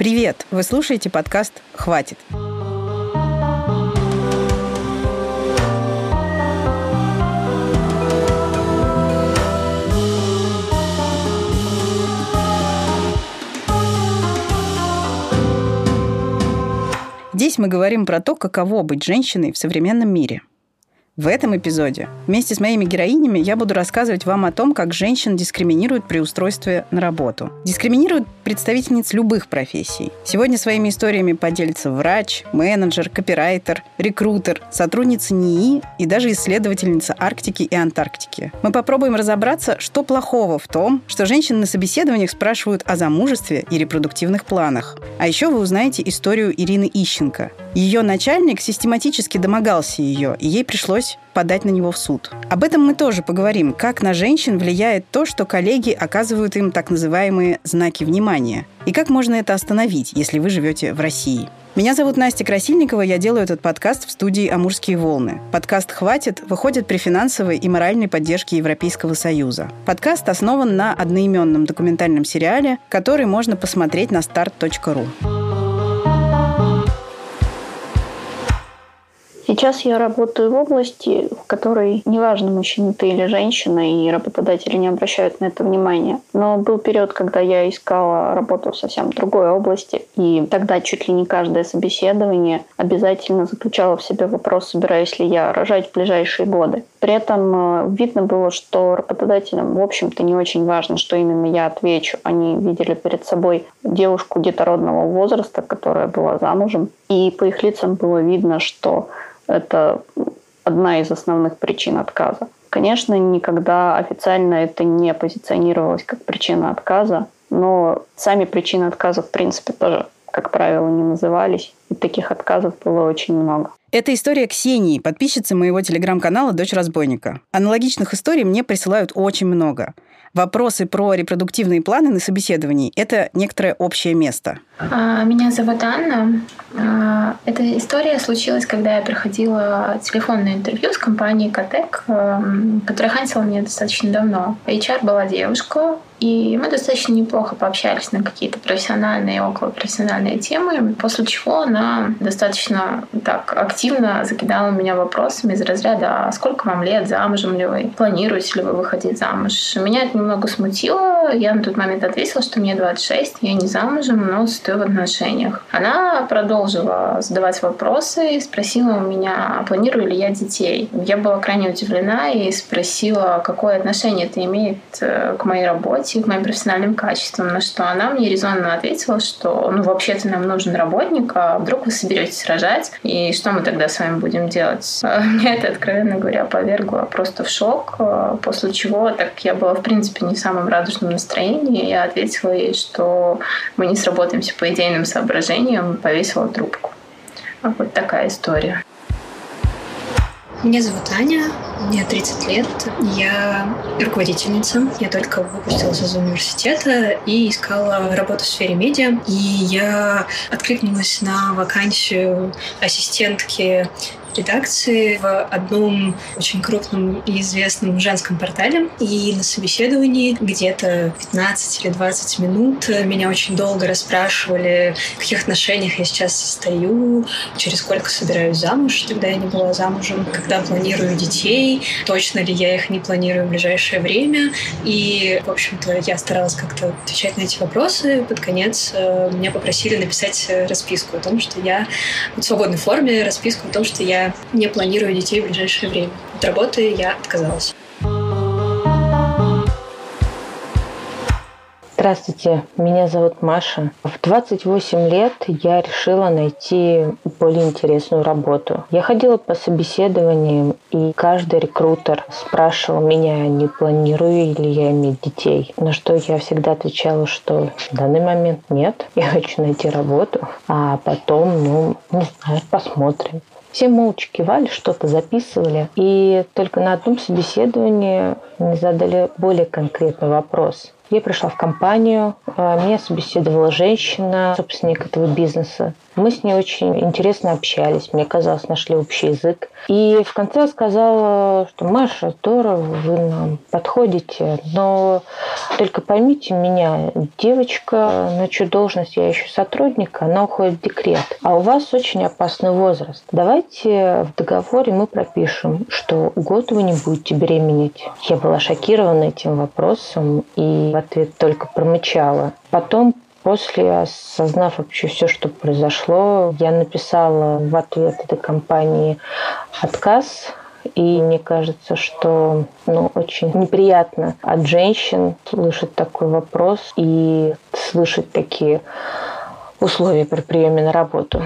Привет! Вы слушаете подкаст «Хватит». Здесь мы говорим про то, каково быть женщиной в современном мире – в этом эпизоде вместе с моими героинями я буду рассказывать вам о том, как женщин дискриминируют при устройстве на работу. Дискриминируют представительниц любых профессий. Сегодня своими историями поделится врач, менеджер, копирайтер, рекрутер, сотрудница НИИ и даже исследовательница Арктики и Антарктики. Мы попробуем разобраться, что плохого в том, что женщины на собеседованиях спрашивают о замужестве и репродуктивных планах. А еще вы узнаете историю Ирины Ищенко. Ее начальник систематически домогался ее, и ей пришлось пришлось подать на него в суд. Об этом мы тоже поговорим, как на женщин влияет то, что коллеги оказывают им так называемые знаки внимания, и как можно это остановить, если вы живете в России. Меня зовут Настя Красильникова, я делаю этот подкаст в студии «Амурские волны». Подкаст «Хватит» выходит при финансовой и моральной поддержке Европейского Союза. Подкаст основан на одноименном документальном сериале, который можно посмотреть на start.ru. Сейчас я работаю в области, в которой неважно, мужчина ты или женщина, и работодатели не обращают на это внимания. Но был период, когда я искала работу в совсем другой области, и тогда чуть ли не каждое собеседование обязательно заключало в себе вопрос, собираюсь ли я рожать в ближайшие годы. При этом э, видно было, что работодателям, в общем-то, не очень важно, что именно я отвечу. Они видели перед собой девушку детородного возраста, которая была замужем, и по их лицам было видно, что это одна из основных причин отказа. Конечно, никогда официально это не позиционировалось как причина отказа, но сами причины отказа, в принципе, тоже, как правило, не назывались. И таких отказов было очень много. Это история Ксении, подписчицы моего телеграм-канала «Дочь разбойника». Аналогичных историй мне присылают очень много – вопросы про репродуктивные планы на собеседовании – это некоторое общее место. А, меня зовут Анна. А, эта история случилась, когда я проходила телефонное интервью с компанией Катек, эм, которая хантила меня достаточно давно. HR была девушка, и мы достаточно неплохо пообщались на какие-то профессиональные и околопрофессиональные темы, после чего она достаточно так активно закидала меня вопросами из разряда «А сколько вам лет, замужем ли вы, планируете ли вы выходить замуж?». Меня это немного смутило. Я на тот момент ответила, что мне 26, я не замужем, но стою в отношениях. Она продолжила задавать вопросы и спросила у меня, планирую ли я детей. Я была крайне удивлена и спросила, какое отношение это имеет э, к моей работе к моим профессиональным качествам, на что она мне резонно ответила, что ну вообще-то нам нужен работник, а вдруг вы соберетесь рожать, и что мы тогда с вами будем делать? Меня это, откровенно говоря, повергло просто в шок, после чего, так я была, в принципе, не в самом радужном настроении, я ответила ей, что мы не сработаемся по идейным соображениям, повесила трубку. Вот такая история. Меня зовут Аня, мне 30 лет, я руководительница. Я только выпустилась из университета и искала работу в сфере медиа. И я откликнулась на вакансию ассистентки редакции в одном очень крупном и известном женском портале. И на собеседовании где-то 15 или 20 минут меня очень долго расспрашивали, в каких отношениях я сейчас состою, через сколько собираюсь замуж, тогда я не была замужем, когда планирую детей, точно ли я их не планирую в ближайшее время. И, в общем-то, я старалась как-то отвечать на эти вопросы. Под конец э, меня попросили написать расписку о том, что я в свободной форме расписку о том, что я не планирую детей в ближайшее время. От работы я отказалась. Здравствуйте, меня зовут Маша. В 28 лет я решила найти более интересную работу. Я ходила по собеседованиям, и каждый рекрутер спрашивал меня, не планирую ли я иметь детей. На что я всегда отвечала, что в данный момент нет, я хочу найти работу, а потом, ну, не знаю, посмотрим. Все молча кивали, что-то записывали. И только на одном собеседовании мне задали более конкретный вопрос. Я пришла в компанию, а, меня собеседовала женщина, собственник этого бизнеса. Мы с ней очень интересно общались. Мне казалось, нашли общий язык. И в конце сказала, что Маша, здорово, вы нам подходите, но только поймите меня, девочка, на чью должность я ищу сотрудника, она уходит в декрет. А у вас очень опасный возраст. Давайте в договоре мы пропишем, что год вы не будете беременеть. Я была шокирована этим вопросом и в ответ только промычала. Потом После, осознав вообще все, что произошло, я написала в ответ этой компании отказ. И мне кажется, что ну, очень неприятно от женщин слышать такой вопрос и слышать такие условия при приеме на работу.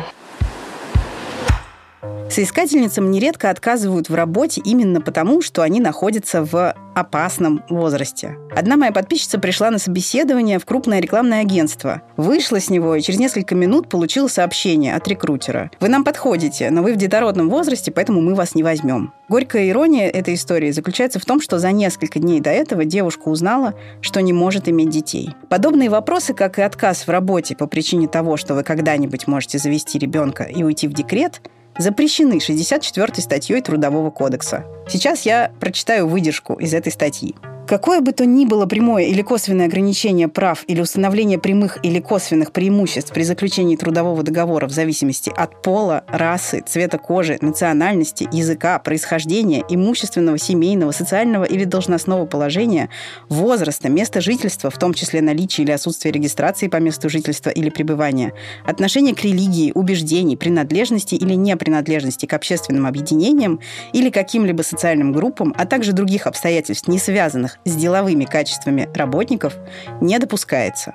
Соискательницам нередко отказывают в работе именно потому, что они находятся в опасном возрасте. Одна моя подписчица пришла на собеседование в крупное рекламное агентство. Вышла с него и через несколько минут получила сообщение от рекрутера. «Вы нам подходите, но вы в детородном возрасте, поэтому мы вас не возьмем». Горькая ирония этой истории заключается в том, что за несколько дней до этого девушка узнала, что не может иметь детей. Подобные вопросы, как и отказ в работе по причине того, что вы когда-нибудь можете завести ребенка и уйти в декрет, запрещены 64 статьей Трудового кодекса. Сейчас я прочитаю выдержку из этой статьи. Какое бы то ни было прямое или косвенное ограничение прав или установление прямых или косвенных преимуществ при заключении трудового договора в зависимости от пола, расы, цвета кожи, национальности, языка, происхождения, имущественного, семейного, социального или должностного положения, возраста, места жительства, в том числе наличия или отсутствия регистрации по месту жительства или пребывания, отношения к религии, убеждений, принадлежности или непринадлежности к общественным объединениям или каким-либо социальным группам, а также других обстоятельств, не связанных с деловыми качествами работников не допускается.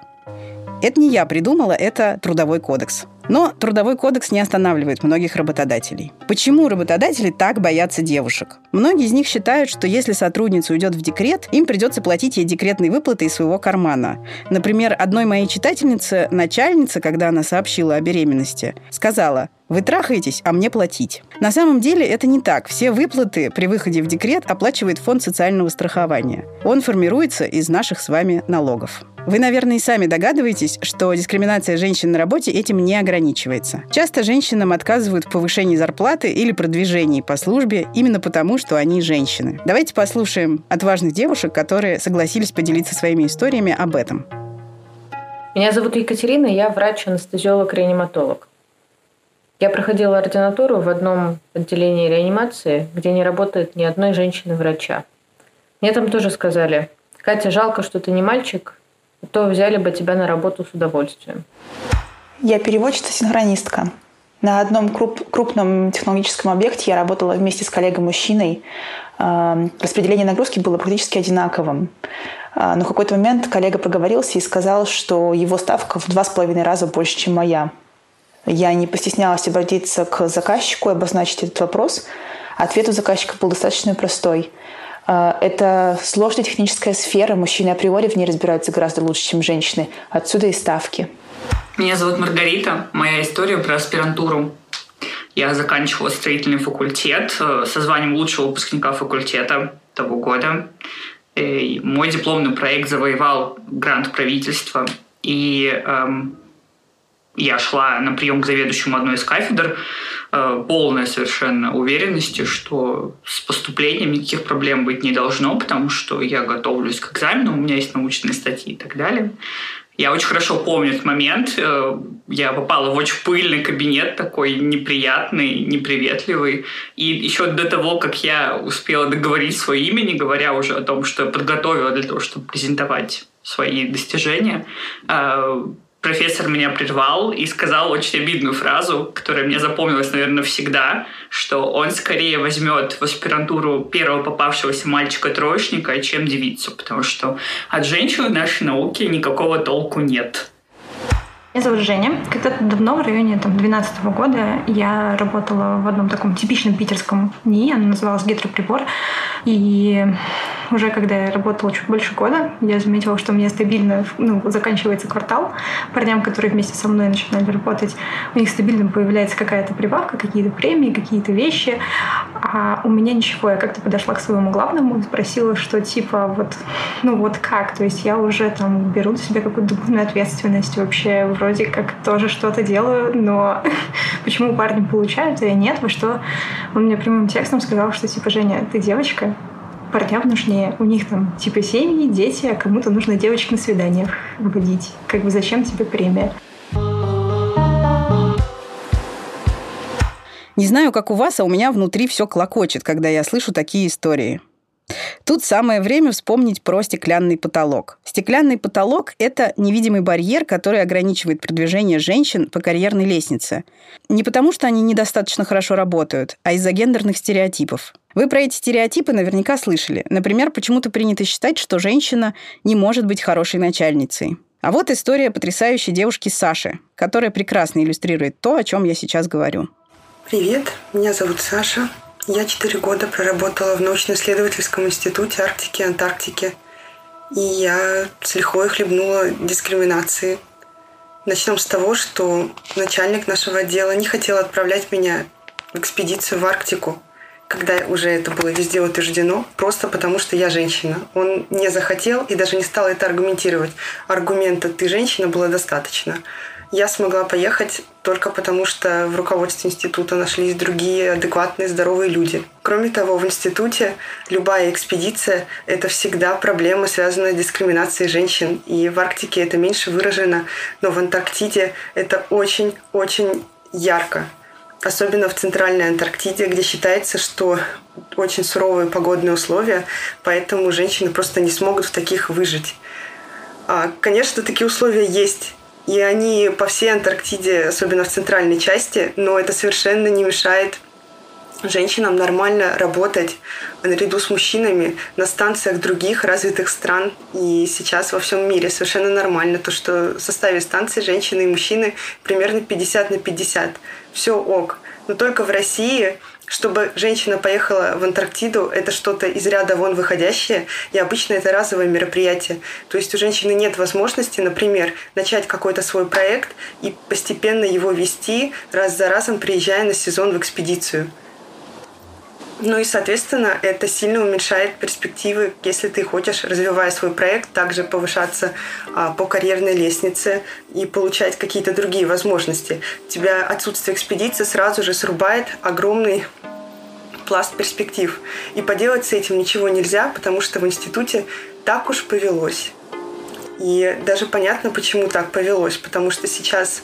Это не я придумала, это Трудовой кодекс. Но Трудовой кодекс не останавливает многих работодателей. Почему работодатели так боятся девушек? Многие из них считают, что если сотрудница уйдет в декрет, им придется платить ей декретные выплаты из своего кармана. Например, одной моей читательнице начальница, когда она сообщила о беременности, сказала, вы трахаетесь, а мне платить. На самом деле это не так. Все выплаты при выходе в декрет оплачивает фонд социального страхования. Он формируется из наших с вами налогов. Вы, наверное, и сами догадываетесь, что дискриминация женщин на работе этим не ограничивается. Часто женщинам отказывают в повышении зарплаты или продвижении по службе именно потому, что они женщины. Давайте послушаем отважных девушек, которые согласились поделиться своими историями об этом. Меня зовут Екатерина, я врач-анестезиолог-реаниматолог. Я проходила ординатуру в одном отделении реанимации, где не работает ни одной женщины-врача. Мне там тоже сказали, Катя, жалко, что ты не мальчик, то взяли бы тебя на работу с удовольствием. Я переводчица-синхронистка. На одном круп, крупном технологическом объекте я работала вместе с коллегой-мужчиной. Эм, распределение нагрузки было практически одинаковым. Э, но в какой-то момент коллега проговорился и сказал, что его ставка в два с половиной раза больше, чем моя. Я не постеснялась обратиться к заказчику и обозначить этот вопрос. Ответ у заказчика был достаточно простой – а, это сложная техническая сфера. Мужчины априори в ней разбираются гораздо лучше, чем женщины. Отсюда и ставки. Меня зовут Маргарита. Моя история про аспирантуру. Я заканчивала строительный факультет э, со званием лучшего выпускника факультета того года. И мой дипломный проект завоевал грант правительства. И эм, я шла на прием к заведующему одной из кафедр, э, полная совершенно уверенности, что с поступлением никаких проблем быть не должно, потому что я готовлюсь к экзамену, у меня есть научные статьи и так далее. Я очень хорошо помню этот момент. Э, я попала в очень пыльный кабинет, такой неприятный, неприветливый. И еще до того, как я успела договорить свое имя, не говоря уже о том, что я подготовила для того, чтобы презентовать свои достижения, э, профессор меня прервал и сказал очень обидную фразу, которая мне запомнилась, наверное, навсегда, что он скорее возьмет в аспирантуру первого попавшегося мальчика-троечника, чем девицу, потому что от женщин в нашей науке никакого толку нет. Меня зовут Женя. Когда-то давно, в районе там, 12 года, я работала в одном таком типичном питерском НИИ, она называлась «Гидроприбор». И уже когда я работала чуть больше года, я заметила, что у меня стабильно ну, заканчивается квартал. Парням, которые вместе со мной начинали работать, у них стабильно появляется какая-то прибавка, какие-то премии, какие-то вещи. А у меня ничего. Я как-то подошла к своему главному и спросила, что типа вот, ну вот как? То есть я уже там беру на себя какую-то духовную ответственность, вообще вроде как тоже что-то делаю, но почему парни получают, а я нет? Во что он мне прямым текстом сказал, что типа, Женя, ты девочка, парням нужнее. У них там типа семьи, дети, а кому-то нужно девочек на свиданиях выводить. Как бы зачем тебе премия? Не знаю, как у вас, а у меня внутри все клокочет, когда я слышу такие истории. Тут самое время вспомнить про стеклянный потолок. Стеклянный потолок – это невидимый барьер, который ограничивает продвижение женщин по карьерной лестнице. Не потому, что они недостаточно хорошо работают, а из-за гендерных стереотипов. Вы про эти стереотипы наверняка слышали. Например, почему-то принято считать, что женщина не может быть хорошей начальницей. А вот история потрясающей девушки Саши, которая прекрасно иллюстрирует то, о чем я сейчас говорю. Привет, меня зовут Саша. Я четыре года проработала в научно-исследовательском институте Арктики и Антарктики. И я с лихвой хлебнула дискриминации. Начнем с того, что начальник нашего отдела не хотел отправлять меня в экспедицию в Арктику, когда уже это было везде утверждено, просто потому что я женщина. Он не захотел и даже не стал это аргументировать. Аргумента «ты женщина» было достаточно. Я смогла поехать только потому, что в руководстве института нашлись другие адекватные, здоровые люди. Кроме того, в институте любая экспедиция – это всегда проблема, связанная с дискриминацией женщин. И в Арктике это меньше выражено, но в Антарктиде это очень-очень ярко. Особенно в Центральной Антарктиде, где считается, что очень суровые погодные условия, поэтому женщины просто не смогут в таких выжить. А, конечно, такие условия есть и они по всей Антарктиде, особенно в центральной части, но это совершенно не мешает женщинам нормально работать наряду с мужчинами на станциях других развитых стран. И сейчас во всем мире совершенно нормально то, что в составе станции женщины и мужчины примерно 50 на 50. Все ок. Но только в России чтобы женщина поехала в Антарктиду, это что-то из ряда вон выходящее, и обычно это разовое мероприятие. То есть у женщины нет возможности, например, начать какой-то свой проект и постепенно его вести, раз за разом приезжая на сезон в экспедицию. Ну и, соответственно, это сильно уменьшает перспективы, если ты хочешь, развивая свой проект, также повышаться а, по карьерной лестнице и получать какие-то другие возможности. Тебя отсутствие экспедиции сразу же срубает огромный пласт перспектив. И поделать с этим ничего нельзя, потому что в институте так уж повелось. И даже понятно, почему так повелось, потому что сейчас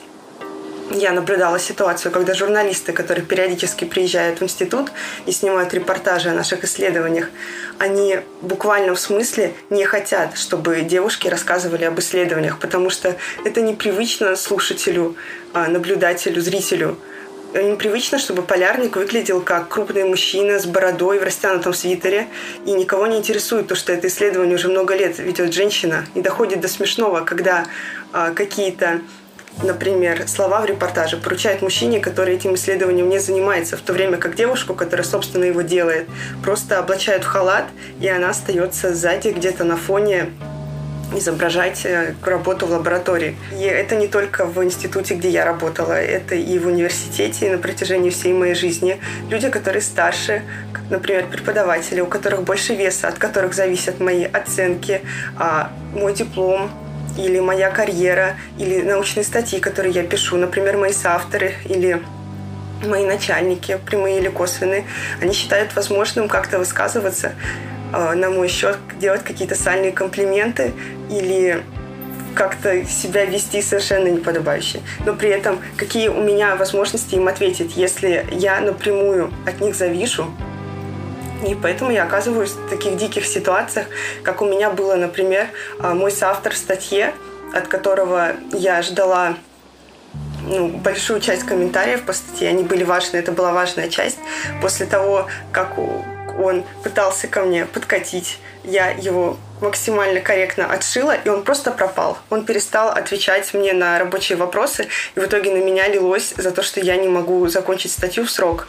я наблюдала ситуацию, когда журналисты, которые периодически приезжают в институт и снимают репортажи о наших исследованиях, они буквально в смысле не хотят, чтобы девушки рассказывали об исследованиях, потому что это непривычно слушателю, а, наблюдателю, зрителю. Им привычно, чтобы полярник выглядел как крупный мужчина с бородой в растянутом свитере, и никого не интересует то, что это исследование уже много лет ведет женщина. И доходит до смешного, когда а, какие-то например, слова в репортаже поручают мужчине, который этим исследованием не занимается, в то время как девушку, которая, собственно, его делает, просто облачают в халат, и она остается сзади где-то на фоне изображать э, работу в лаборатории. И это не только в институте, где я работала, это и в университете, и на протяжении всей моей жизни. Люди, которые старше, например, преподаватели, у которых больше веса, от которых зависят мои оценки, а, мой диплом, или моя карьера, или научные статьи, которые я пишу, например, мои соавторы или мои начальники, прямые или косвенные, они считают возможным как-то высказываться э, на мой счет, делать какие-то сальные комплименты или как-то себя вести совершенно неподобающе. Но при этом какие у меня возможности им ответить, если я напрямую от них завишу, и поэтому я оказываюсь в таких диких ситуациях, как у меня было, например, а, мой соавтор в статье, от которого я ждала ну, большую часть комментариев по статье. Они были важны, это была важная часть. После того, как он пытался ко мне подкатить, я его максимально корректно отшила, и он просто пропал. Он перестал отвечать мне на рабочие вопросы, и в итоге на меня лилось за то, что я не могу закончить статью в срок.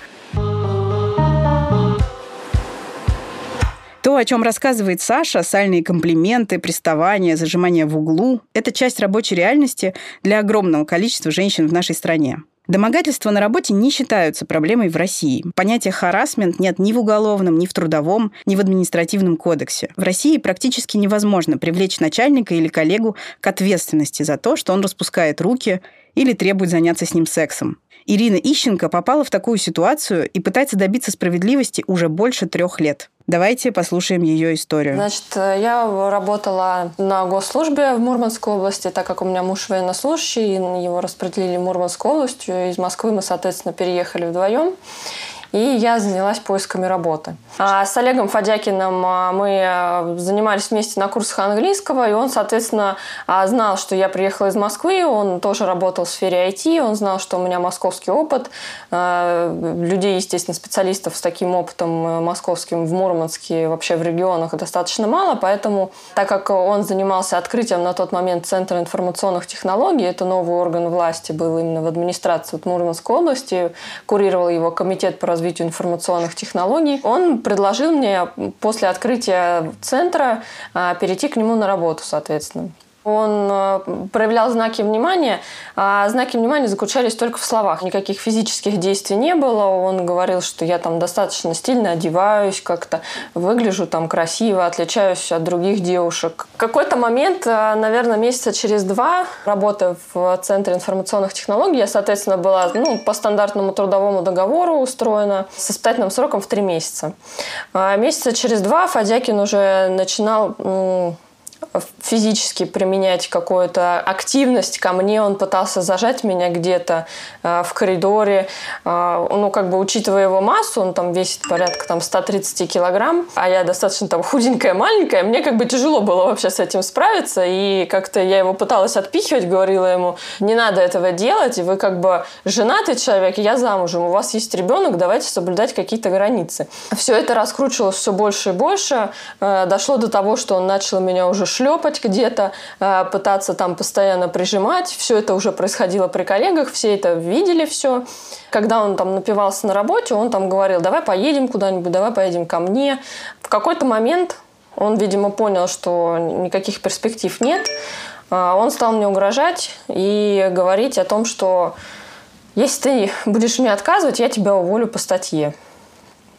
То, о чем рассказывает Саша, сальные комплименты, приставания, зажимание в углу – это часть рабочей реальности для огромного количества женщин в нашей стране. Домогательства на работе не считаются проблемой в России. Понятия харасмент нет ни в уголовном, ни в трудовом, ни в административном кодексе. В России практически невозможно привлечь начальника или коллегу к ответственности за то, что он распускает руки или требует заняться с ним сексом. Ирина Ищенко попала в такую ситуацию и пытается добиться справедливости уже больше трех лет. Давайте послушаем ее историю. Значит, я работала на госслужбе в Мурманской области, так как у меня муж военнослужащий, его распределили в Мурманскую область. Из Москвы мы, соответственно, переехали вдвоем и я занялась поисками работы. А с Олегом Фадякиным а, мы а, занимались вместе на курсах английского, и он, соответственно, а, знал, что я приехала из Москвы, он тоже работал в сфере IT, он знал, что у меня московский опыт. Людей, естественно, специалистов с таким опытом э, московским в Мурманске, вообще в регионах достаточно мало, поэтому, так как он занимался открытием на тот момент Центра информационных технологий, это новый орган власти был именно в администрации Мурманской области, курировал его комитет по развитию информационных технологий, он предложил мне после открытия центра а, перейти к нему на работу, соответственно. Он э, проявлял знаки внимания, а знаки внимания заключались только в словах. Никаких физических действий не было. Он говорил, что я там достаточно стильно одеваюсь, как-то выгляжу там красиво, отличаюсь от других девушек. В какой-то момент, э, наверное, месяца через два, работая в Центре информационных технологий, я, соответственно, была ну, по стандартному трудовому договору устроена с испытательным сроком в три месяца. А месяца через два Фадякин уже начинал физически применять какую-то активность ко мне, он пытался зажать меня где-то э, в коридоре, э, ну, как бы учитывая его массу, он там весит порядка там 130 килограмм, а я достаточно там худенькая, маленькая, мне как бы тяжело было вообще с этим справиться, и как-то я его пыталась отпихивать, говорила ему, не надо этого делать, вы как бы женатый человек, я замужем, у вас есть ребенок, давайте соблюдать какие-то границы. Все это раскручивалось все больше и больше, э, дошло до того, что он начал меня уже шлепать где-то, э, пытаться там постоянно прижимать. Все это уже происходило при коллегах, все это видели все. Когда он там напивался на работе, он там говорил, давай поедем куда-нибудь, давай поедем ко мне. В какой-то момент он, видимо, понял, что никаких перспектив нет. Э, он стал мне угрожать и говорить о том, что если ты будешь мне отказывать, я тебя уволю по статье.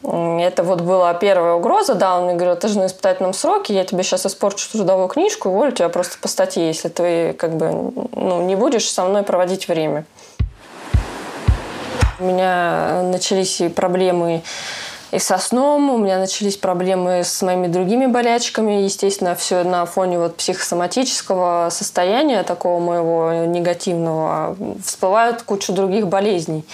Это вот была первая угроза, да, он мне говорил, ты же на испытательном сроке, я тебе сейчас испорчу трудовую книжку, уволю тебя просто по статье, если ты как бы ну, не будешь со мной проводить время. У меня начались и проблемы и со сном, у меня начались проблемы с моими другими болячками, естественно, все на фоне вот психосоматического состояния такого моего негативного всплывают кучу других болезней.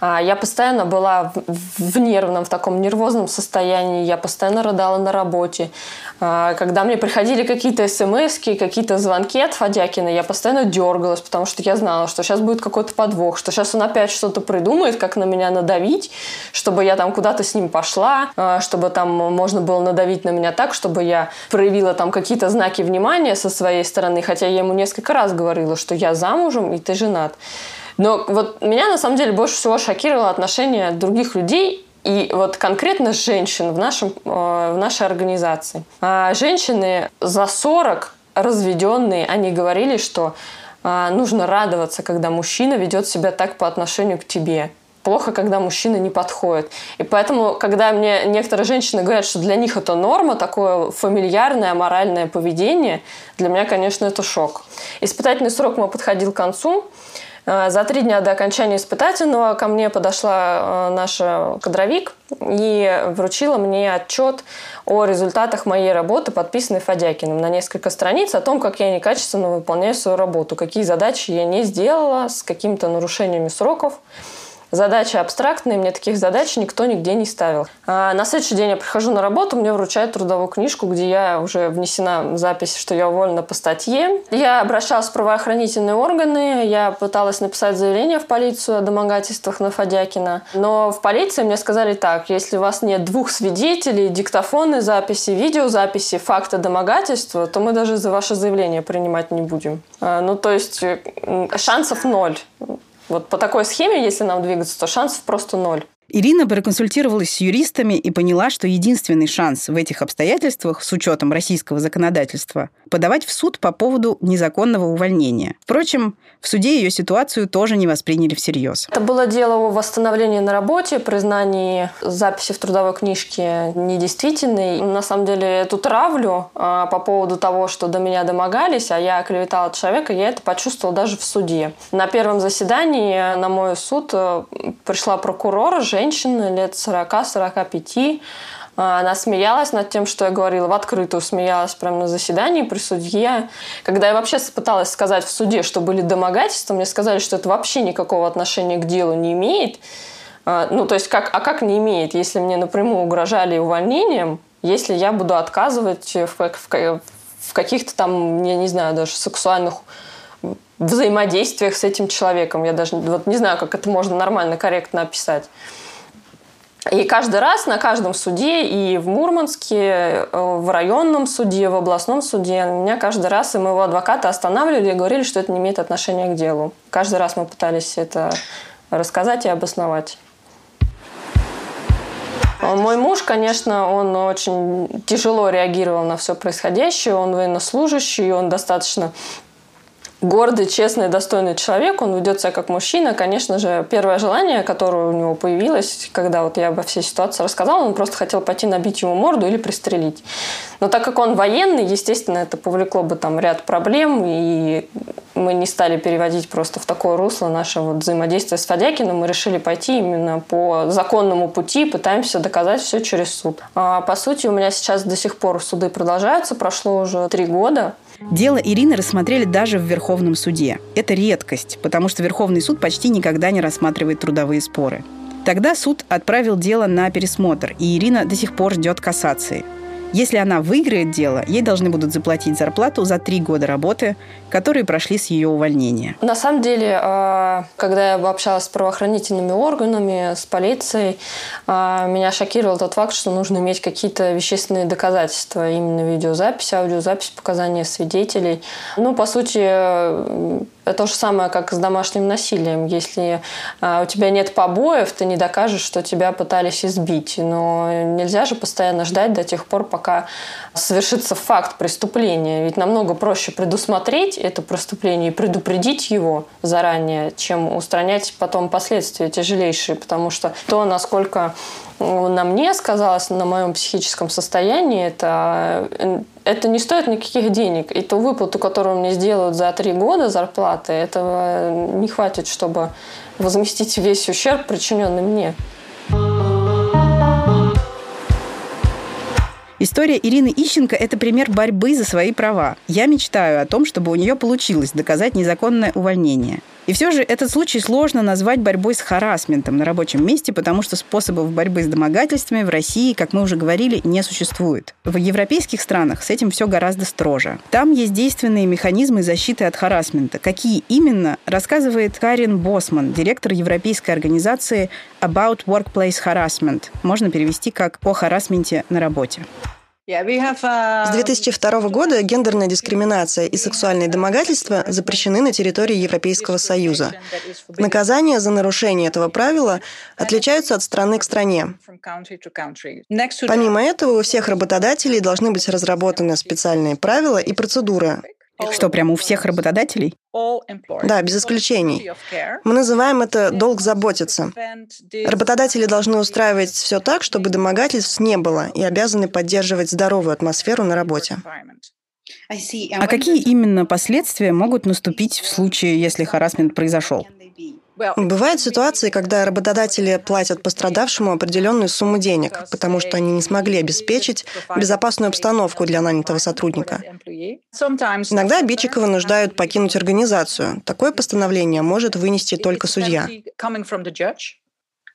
А я постоянно была в нервном, в таком нервозном состоянии, я постоянно рыдала на работе. А когда мне приходили какие-то смс какие-то звонки от Фадякина, я постоянно дергалась, потому что я знала, что сейчас будет какой-то подвох, что сейчас он опять что-то придумает, как на меня надавить, чтобы я там куда-то с ним пошла пошла, а, чтобы там можно было надавить на меня так, чтобы я проявила там какие-то знаки внимания со своей стороны, хотя я ему несколько раз говорила, что я замужем и ты женат. Но вот меня на самом деле больше всего шокировало отношение других людей и вот конкретно женщин в, нашем, э, в нашей организации. А женщины за 40 разведенные, они говорили, что а, нужно радоваться, когда мужчина ведет себя так по отношению к тебе плохо, когда мужчина не подходит. И поэтому, когда мне некоторые женщины говорят, что для них это норма, такое фамильярное, моральное поведение, для меня, конечно, это шок. Испытательный срок мой подходил к концу. Э, за три дня до окончания испытательного ко мне подошла э, наша кадровик и вручила мне отчет о результатах моей работы, подписанный Фадякиным на несколько страниц, о том, как я некачественно выполняю свою работу, какие задачи я не сделала с какими-то нарушениями сроков. Задачи абстрактные, мне таких задач никто нигде не ставил. А на следующий день я прихожу на работу, мне вручают трудовую книжку, где я уже внесена запись, что я уволена по статье. Я обращалась в правоохранительные органы, я пыталась написать заявление в полицию о домогательствах на Фадякина. Но в полиции мне сказали так, если у вас нет двух свидетелей, диктофонной записи, видеозаписи, факта домогательства, то мы даже за ваше заявление принимать не будем. А, ну, то есть шансов ноль. Вот по такой схеме, если нам двигаться, то шансов просто ноль. Ирина проконсультировалась с юристами и поняла, что единственный шанс в этих обстоятельствах, с учетом российского законодательства, подавать в суд по поводу незаконного увольнения. Впрочем, в суде ее ситуацию тоже не восприняли всерьез. Это было дело о восстановлении на работе, признании записи в трудовой книжке недействительной. На самом деле эту травлю а, по поводу того, что до меня домогались, а я клеветала человека, я это почувствовала даже в суде. На первом заседании на мой суд э, пришла прокурор, женщина лет 40-45, а, она смеялась над тем, что я говорила, в открытую смеялась прямо на заседании при судье. Когда я вообще пыталась сказать в суде, что были домогательства, мне сказали, что это вообще никакого отношения к делу не имеет. А, ну, то есть, как, а как не имеет, если мне напрямую угрожали увольнением, если я буду отказывать в, в, в каких-то там, я не знаю, даже сексуальных взаимодействиях с этим человеком. Я даже вот не знаю, как это можно нормально, корректно описать. И каждый раз на каждом суде, и в Мурманске, э, в районном суде, в областном суде, меня каждый раз и моего адвоката останавливали и говорили, что это не имеет отношения к делу. Каждый раз мы пытались это рассказать и обосновать. Мой муж, конечно, он очень тяжело реагировал на все происходящее. Он военнослужащий, он достаточно гордый, честный, достойный человек, он ведет себя как мужчина. Конечно же, первое желание, которое у него появилось, когда вот я обо всей ситуации рассказала, он просто хотел пойти набить ему морду или пристрелить. Но так как он военный, естественно, это повлекло бы там ряд проблем, и мы не стали переводить просто в такое русло наше вот взаимодействие с Фадякиным, мы решили пойти именно по законному пути, пытаемся доказать все через суд. А, по сути, у меня сейчас до сих пор суды продолжаются, прошло уже три года. Дело Ирины рассмотрели даже в Верховном суде. Это редкость, потому что Верховный суд почти никогда не рассматривает трудовые споры. Тогда суд отправил дело на пересмотр, и Ирина до сих пор ждет кассации – если она выиграет дело, ей должны будут заплатить зарплату за три года работы, которые прошли с ее увольнения. На самом деле, а, когда я общалась с правоохранительными органами, с полицией, а, меня шокировал тот факт, что нужно иметь какие-то вещественные доказательства, именно видеозапись, аудиозапись, показания свидетелей. Ну, по сути, то же самое, как с домашним насилием. Если а, у тебя нет побоев, ты не докажешь, что тебя пытались избить. Но нельзя же постоянно ждать до тех пор, пока совершится факт преступления. Ведь намного проще предусмотреть это преступление и предупредить его заранее, чем устранять потом последствия тяжелейшие. Потому что то, насколько на мне сказалось, на моем психическом состоянии, это, это не стоит никаких денег. И ту выплату, которую мне сделают за три года зарплаты, этого не хватит, чтобы возместить весь ущерб, причиненный мне. История Ирины Ищенко – это пример борьбы за свои права. Я мечтаю о том, чтобы у нее получилось доказать незаконное увольнение. И все же этот случай сложно назвать борьбой с харасментом на рабочем месте, потому что способов борьбы с домогательствами в России, как мы уже говорили, не существует. В европейских странах с этим все гораздо строже. Там есть действенные механизмы защиты от харасмента. Какие именно, рассказывает Карин Босман, директор европейской организации About Workplace Harassment. Можно перевести как «о харасменте на работе». С 2002 года гендерная дискриминация и сексуальные домогательства запрещены на территории Европейского Союза. Наказания за нарушение этого правила отличаются от страны к стране. Помимо этого, у всех работодателей должны быть разработаны специальные правила и процедуры, что, прямо у всех работодателей? Да, без исключений. Мы называем это «долг заботиться». Работодатели должны устраивать все так, чтобы домогательств не было, и обязаны поддерживать здоровую атмосферу на работе. А какие именно последствия могут наступить в случае, если харасмент произошел? Бывают ситуации, когда работодатели платят пострадавшему определенную сумму денег, потому что они не смогли обеспечить безопасную обстановку для нанятого сотрудника. Иногда обидчика вынуждают покинуть организацию. Такое постановление может вынести только судья.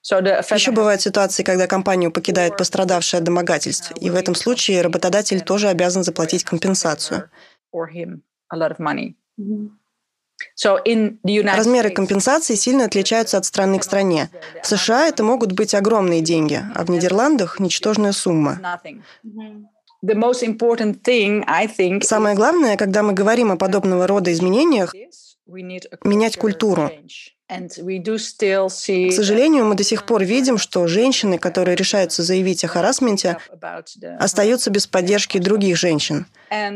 Еще бывают ситуации, когда компанию покидает пострадавший от домогательств, и в этом случае работодатель тоже обязан заплатить компенсацию. Размеры компенсации сильно отличаются от страны к стране. В США это могут быть огромные деньги, а в Нидерландах – ничтожная сумма. Самое главное, когда мы говорим о подобного рода изменениях, менять культуру. К сожалению, мы до сих пор видим, что женщины, которые решаются заявить о харасменте, остаются без поддержки других женщин. А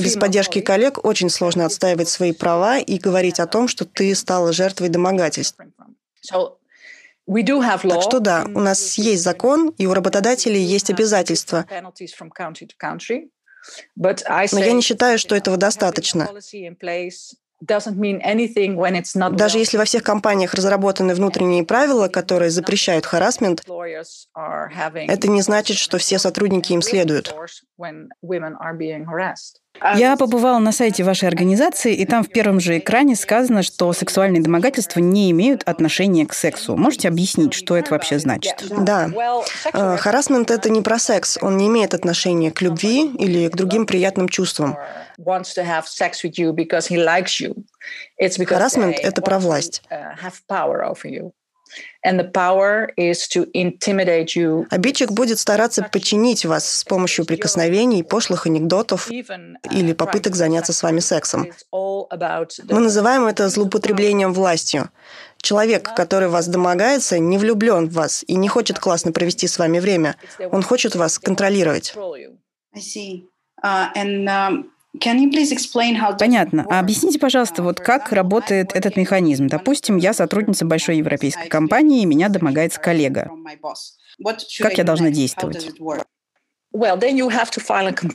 без поддержки коллег очень сложно отстаивать свои права и говорить о том, что ты стала жертвой домогательств. Так что да, у нас есть закон, и у работодателей есть обязательства. Но я не считаю, что этого достаточно. Даже если во всех компаниях разработаны внутренние правила, которые запрещают харасмент, это не значит, что все сотрудники им следуют. Я побывала на сайте вашей организации, и там в первом же экране сказано, что сексуальные домогательства не имеют отношения к сексу. Можете объяснить, что это вообще значит? Да. Э, харасмент — это не про секс. Он не имеет отношения к любви или к другим приятным чувствам. Харасмент — это про власть. Обидчик будет стараться подчинить вас с помощью прикосновений, пошлых анекдотов или попыток заняться с вами сексом. Мы называем это злоупотреблением властью. Человек, который вас домогается, не влюблен в вас и не хочет классно провести с вами время. Он хочет вас контролировать. Понятно. А объясните, пожалуйста, вот как работает этот механизм? Допустим, я сотрудница большой европейской компании, и меня домогается коллега. Как я должна действовать?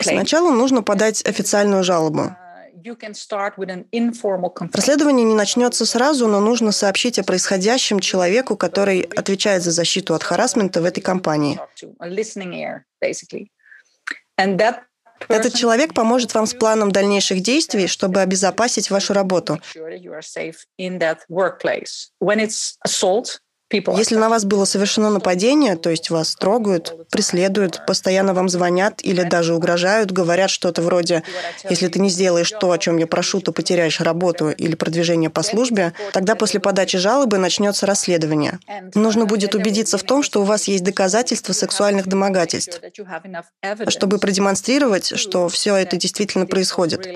Сначала нужно подать официальную жалобу. Расследование не начнется сразу, но нужно сообщить о происходящем человеку, который отвечает за защиту от харасмента в этой компании. Этот человек поможет вам с планом дальнейших действий, чтобы обезопасить вашу работу. Если на вас было совершено нападение, то есть вас трогают, преследуют, постоянно вам звонят или даже угрожают, говорят что-то вроде «если ты не сделаешь то, о чем я прошу, то потеряешь работу или продвижение по службе», тогда после подачи жалобы начнется расследование. Нужно будет убедиться в том, что у вас есть доказательства сексуальных домогательств, чтобы продемонстрировать, что все это действительно происходит.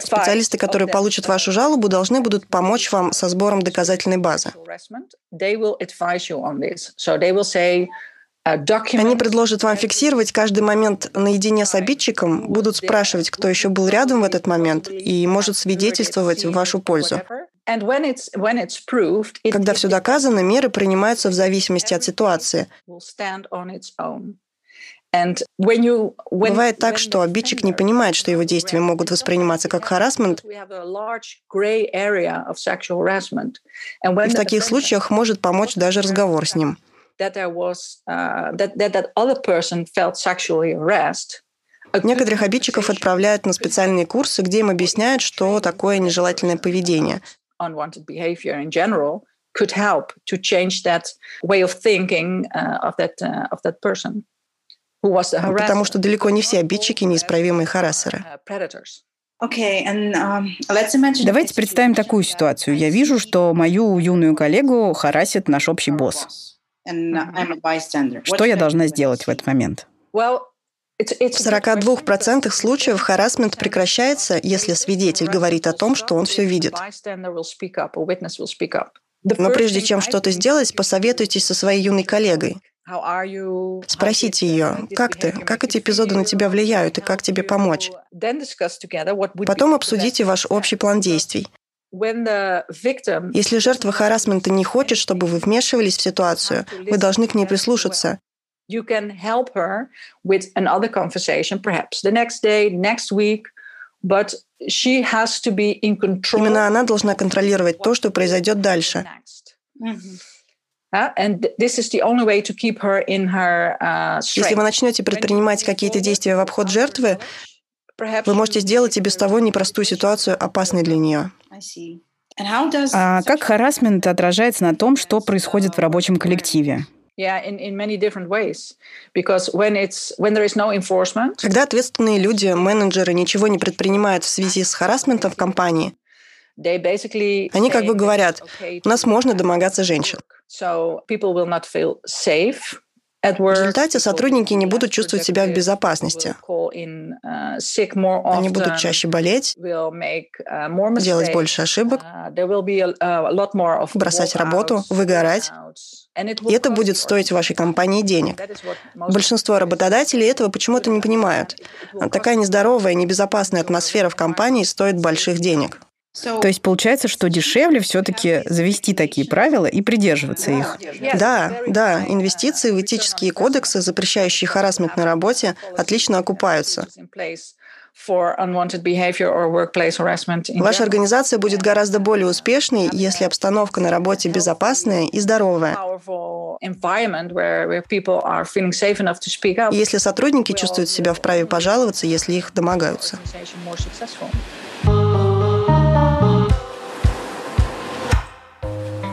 Специалисты, которые получат вашу жалобу, должны будут помочь вам со сбором доказательной базы. Они предложат вам фиксировать каждый момент наедине с обидчиком, будут спрашивать, кто еще был рядом в этот момент, и может свидетельствовать в вашу пользу. Когда все доказано, меры принимаются в зависимости от ситуации. Бывает так, что обидчик не понимает, что его действия могут восприниматься как харасмент, и в таких случаях может помочь даже разговор с ним. Uh, Некоторых обидчиков отправляют на специальные курсы, где им объясняют, что такое нежелательное поведение could help to change that way of thinking uh, of that uh, of that person. Потому что далеко не все обидчики неисправимые харассеры. Um, Давайте представим такую ситуацию. Я вижу, что мою юную коллегу харасит наш общий босс. Что я должна сделать в этот момент? В 42% случаев харасмент прекращается, если свидетель говорит о том, что он все видит. Но прежде чем что-то сделать, посоветуйтесь со своей юной коллегой. Спросите ее, как ты, как эти эпизоды на тебя влияют и как тебе помочь. Потом обсудите ваш общий план действий. Если жертва харасмента не хочет, чтобы вы вмешивались в ситуацию, вы должны к ней прислушаться. Именно она должна контролировать то, что произойдет дальше. Если вы начнете предпринимать какие-то действия в обход жертвы, вы можете сделать и без того непростую ситуацию опасной для нее. А как харасмент отражается на том, что происходит в рабочем коллективе? Когда ответственные люди, менеджеры ничего не предпринимают в связи с харасментом в компании, они как бы говорят, у нас можно домогаться женщин. В результате сотрудники не будут чувствовать себя в безопасности. Они будут чаще болеть, делать больше ошибок, бросать работу, выгорать. И это будет стоить вашей компании денег. Большинство работодателей этого почему-то не понимают. Такая нездоровая, небезопасная атмосфера в компании стоит больших денег. То есть получается, что дешевле все-таки завести такие правила и придерживаться их. Да, да, инвестиции в этические кодексы, запрещающие харасмент на работе, отлично окупаются. Ваша организация будет гораздо более успешной, если обстановка на работе безопасная и здоровая. Если сотрудники чувствуют себя вправе пожаловаться, если их домогаются.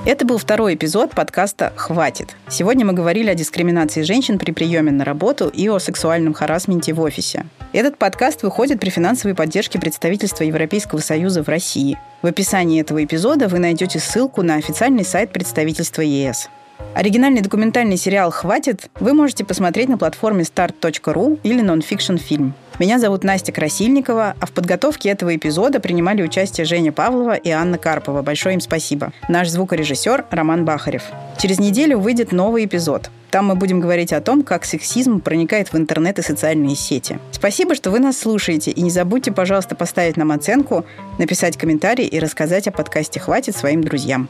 Это был второй эпизод подкаста «Хватит». Сегодня мы говорили о дискриминации женщин при приеме на работу и о сексуальном харасменте в офисе. Этот подкаст выходит при финансовой поддержке представительства Европейского Союза в России. В описании этого эпизода вы найдете ссылку на официальный сайт представительства ЕС. Оригинальный документальный сериал «Хватит» вы можете посмотреть на платформе start.ru или Nonfiction Film. Меня зовут Настя Красильникова, а в подготовке этого эпизода принимали участие Женя Павлова и Анна Карпова. Большое им спасибо. Наш звукорежиссер Роман Бахарев. Через неделю выйдет новый эпизод. Там мы будем говорить о том, как сексизм проникает в интернет и социальные сети. Спасибо, что вы нас слушаете. И не забудьте, пожалуйста, поставить нам оценку, написать комментарий и рассказать о подкасте «Хватит» своим друзьям.